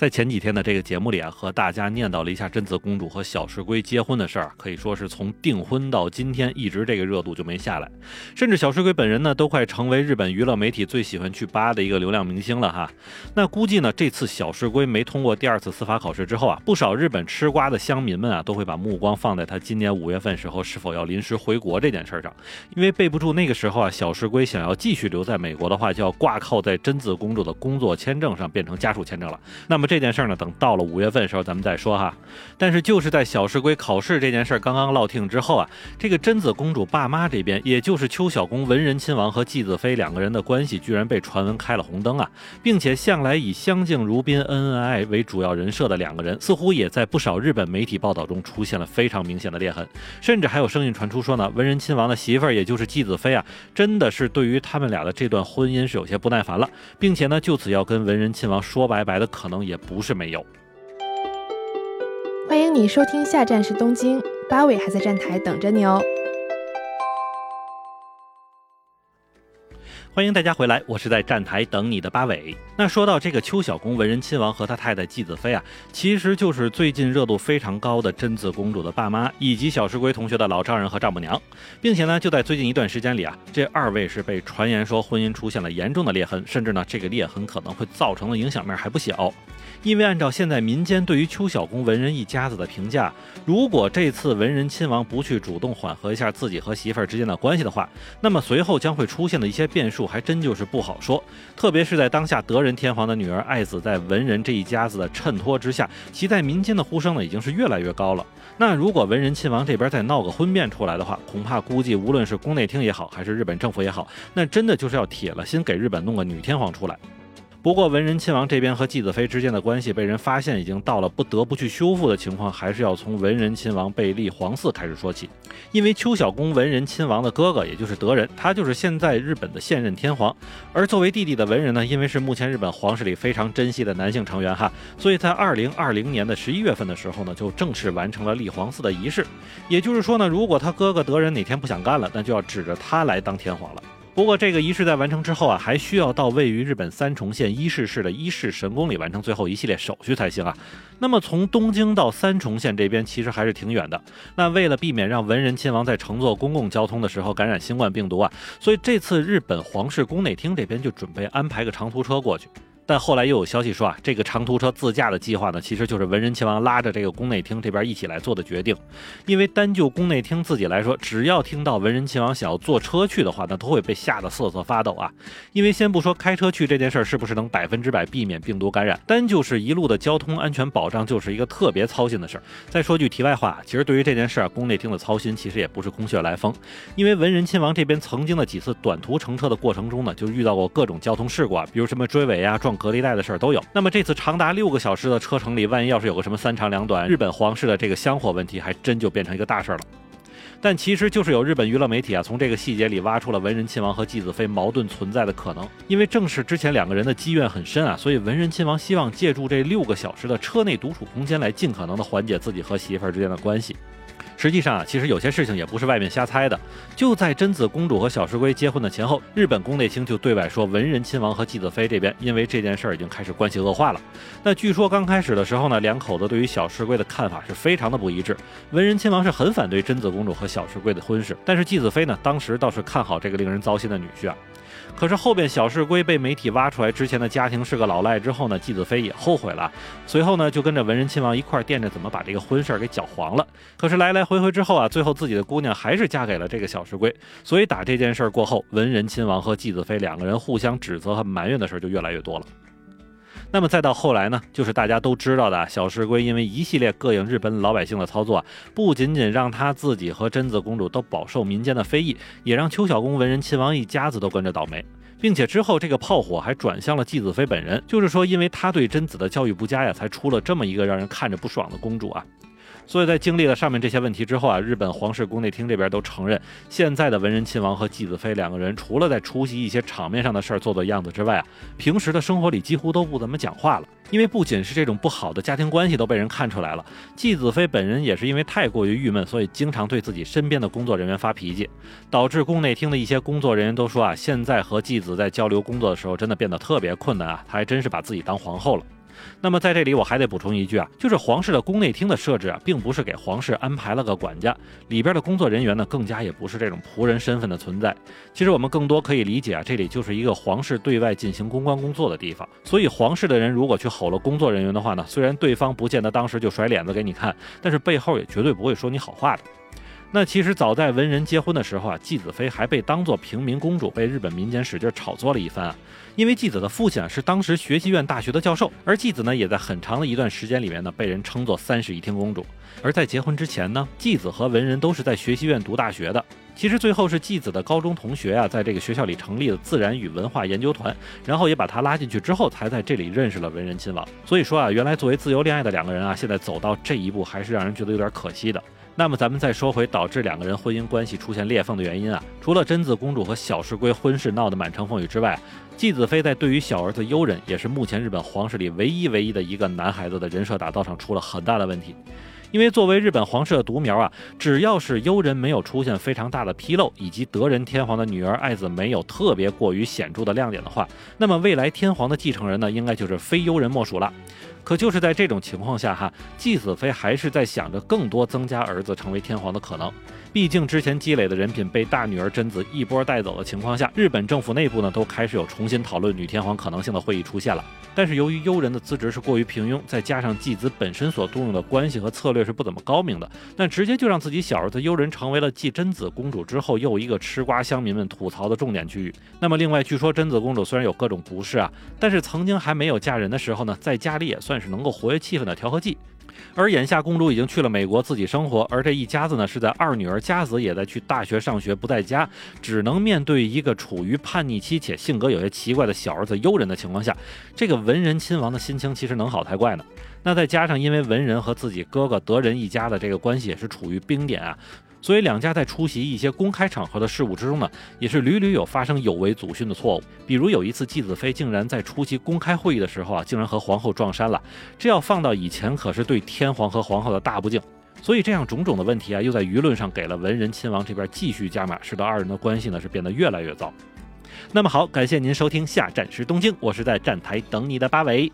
在前几天的这个节目里啊，和大家念叨了一下贞子公主和小石龟结婚的事儿，可以说是从订婚到今天，一直这个热度就没下来。甚至小石龟本人呢，都快成为日本娱乐媒体最喜欢去扒的一个流量明星了哈。那估计呢，这次小石龟没通过第二次司法考试之后啊，不少日本吃瓜的乡民们啊，都会把目光放在他今年五月份时候是否要临时回国这件事上，因为备不住那个时候啊，小石龟想要继续留在美国的话，就要挂靠在贞子公主的工作签证上，变成家属签证了。那么这件事呢，等到了五月份的时候咱们再说哈。但是就是在小石龟考试这件事刚刚落听之后啊，这个贞子公主爸妈这边，也就是邱小公文人亲王和纪子妃两个人的关系，居然被传闻开了红灯啊，并且向来以相敬如宾、恩恩爱爱为主要人设的两个人，似乎也在不少日本媒体报道中出现了非常明显的裂痕，甚至还有声音传出说呢，文人亲王的媳妇儿，也就是纪子妃啊，真的是对于他们俩的这段婚姻是有些不耐烦了，并且呢，就此要跟文人亲王说拜拜的可能也不是没有。欢迎你收听，下站是东京，八尾还在站台等着你哦。欢迎大家回来，我是在站台等你的八尾。那说到这个邱小公文人亲王和他太太纪子妃啊，其实就是最近热度非常高的贞子公主的爸妈，以及小石龟同学的老丈人和丈母娘，并且呢，就在最近一段时间里啊，这二位是被传言说婚姻出现了严重的裂痕，甚至呢，这个裂痕可能会造成的影响面还不小。因为按照现在民间对于邱小公文人一家子的评价，如果这次文人亲王不去主动缓和一下自己和媳妇儿之间的关系的话，那么随后将会出现的一些变数还真就是不好说。特别是在当下德仁天皇的女儿爱子在文人这一家子的衬托之下，其在民间的呼声呢已经是越来越高了。那如果文人亲王这边再闹个婚变出来的话，恐怕估计无论是宫内厅也好，还是日本政府也好，那真的就是要铁了心给日本弄个女天皇出来。不过，文人亲王这边和继子妃之间的关系被人发现已经到了不得不去修复的情况，还是要从文人亲王被立皇嗣开始说起。因为邱小公文人亲王的哥哥，也就是德仁，他就是现在日本的现任天皇。而作为弟弟的文人呢，因为是目前日本皇室里非常珍惜的男性成员哈，所以在二零二零年的十一月份的时候呢，就正式完成了立皇嗣的仪式。也就是说呢，如果他哥哥德仁哪天不想干了，那就要指着他来当天皇了。不过，这个仪式在完成之后啊，还需要到位于日本三重县伊势市的伊势神宫里完成最后一系列手续才行啊。那么，从东京到三重县这边其实还是挺远的。那为了避免让文人亲王在乘坐公共交通的时候感染新冠病毒啊，所以这次日本皇室宫内厅这边就准备安排个长途车过去。但后来又有消息说啊，这个长途车自驾的计划呢，其实就是文人亲王拉着这个宫内厅这边一起来做的决定。因为单就宫内厅自己来说，只要听到文人亲王想要坐车去的话，那都会被吓得瑟瑟发抖啊。因为先不说开车去这件事儿是不是能百分之百避免病毒感染，单就是一路的交通安全保障就是一个特别操心的事儿。再说句题外话，其实对于这件事儿，宫内厅的操心其实也不是空穴来风。因为文人亲王这边曾经的几次短途乘车的过程中呢，就遇到过各种交通事故啊，比如什么追尾啊、撞。隔离带的事儿都有。那么这次长达六个小时的车程里，万一要是有个什么三长两短，日本皇室的这个香火问题，还真就变成一个大事儿了。但其实就是有日本娱乐媒体啊，从这个细节里挖出了文人亲王和纪子妃矛盾存在的可能。因为正是之前两个人的积怨很深啊，所以文人亲王希望借助这六个小时的车内独处空间，来尽可能的缓解自己和媳妇儿之间的关系。实际上啊，其实有些事情也不是外面瞎猜的。就在贞子公主和小石龟结婚的前后，日本宫内厅就对外说，文人亲王和纪子妃这边因为这件事儿已经开始关系恶化了。那据说刚开始的时候呢，两口子对于小石龟的看法是非常的不一致。文人亲王是很反对贞子公主和小石龟的婚事，但是纪子妃呢，当时倒是看好这个令人糟心的女婿啊。可是后边小石龟被媒体挖出来之前的家庭是个老赖之后呢，纪子妃也后悔了，随后呢就跟着文人亲王一块儿惦着怎么把这个婚事儿给搅黄了。可是来来回回之后啊，最后自己的姑娘还是嫁给了这个小石龟，所以打这件事儿过后，文人亲王和纪子妃两个人互相指责和埋怨的事儿就越来越多了。那么再到后来呢，就是大家都知道的小石龟，因为一系列膈应日本老百姓的操作，不仅仅让他自己和贞子公主都饱受民间的非议，也让邱小公文人亲王一家子都跟着倒霉，并且之后这个炮火还转向了纪子妃本人，就是说因为她对贞子的教育不佳呀，才出了这么一个让人看着不爽的公主啊。所以在经历了上面这些问题之后啊，日本皇室宫内厅这边都承认，现在的文人亲王和纪子妃两个人，除了在出席一些场面上的事儿做做样子之外啊，平时的生活里几乎都不怎么讲话了。因为不仅是这种不好的家庭关系都被人看出来了，纪子妃本人也是因为太过于郁闷，所以经常对自己身边的工作人员发脾气，导致宫内厅的一些工作人员都说啊，现在和纪子在交流工作的时候，真的变得特别困难啊，他还真是把自己当皇后了。那么在这里我还得补充一句啊，就是皇室的宫内厅的设置啊，并不是给皇室安排了个管家，里边的工作人员呢，更加也不是这种仆人身份的存在。其实我们更多可以理解啊，这里就是一个皇室对外进行公关工作的地方。所以皇室的人如果去吼了工作人员的话呢，虽然对方不见得当时就甩脸子给你看，但是背后也绝对不会说你好话的。那其实早在文人结婚的时候啊，纪子妃还被当做平民公主被日本民间使劲炒作了一番啊。因为纪子的父亲啊是当时学习院大学的教授，而纪子呢也在很长的一段时间里面呢被人称作三室一厅公主。而在结婚之前呢，纪子和文人都是在学习院读大学的。其实最后是纪子的高中同学啊，在这个学校里成立了自然与文化研究团，然后也把他拉进去之后，才在这里认识了文人亲王。所以说啊，原来作为自由恋爱的两个人啊，现在走到这一步，还是让人觉得有点可惜的。那么咱们再说回导致两个人婚姻关系出现裂缝的原因啊，除了贞子公主和小石龟婚事闹得满城风雨之外，纪子妃在对于小儿子悠仁，也是目前日本皇室里唯一唯一的一个男孩子的人设打造上出了很大的问题。因为作为日本皇室的独苗啊，只要是悠仁没有出现非常大的纰漏，以及德仁天皇的女儿爱子没有特别过于显著的亮点的话，那么未来天皇的继承人呢，应该就是非悠仁莫属了。可就是在这种情况下哈，纪子妃还是在想着更多增加儿子成为天皇的可能。毕竟之前积累的人品被大女儿贞子一波带走的情况下，日本政府内部呢都开始有重新讨论女天皇可能性的会议出现了。但是由于悠仁的资质是过于平庸，再加上继子本身所动用的关系和策略是不怎么高明的，那直接就让自己小儿子悠仁成为了继贞子公主之后又一个吃瓜乡民们吐槽的重点区域。那么另外，据说贞子公主虽然有各种不是啊，但是曾经还没有嫁人的时候呢，在家里也算算是能够活跃气氛的调和剂。而眼下公主已经去了美国自己生活，而这一家子呢是在二女儿佳子也在去大学上学不在家，只能面对一个处于叛逆期且性格有些奇怪的小儿子悠人的情况下，这个文人亲王的心情其实能好才怪呢。那再加上因为文人和自己哥哥德仁一家的这个关系也是处于冰点啊。所以两家在出席一些公开场合的事务之中呢，也是屡屡有发生有违祖训的错误。比如有一次，纪子妃竟然在出席公开会议的时候啊，竟然和皇后撞衫了。这要放到以前，可是对天皇和皇后的大不敬。所以这样种种的问题啊，又在舆论上给了文人亲王这边继续加码，使得二人的关系呢是变得越来越糟。那么好，感谢您收听下站是东京，我是在站台等你的八尾。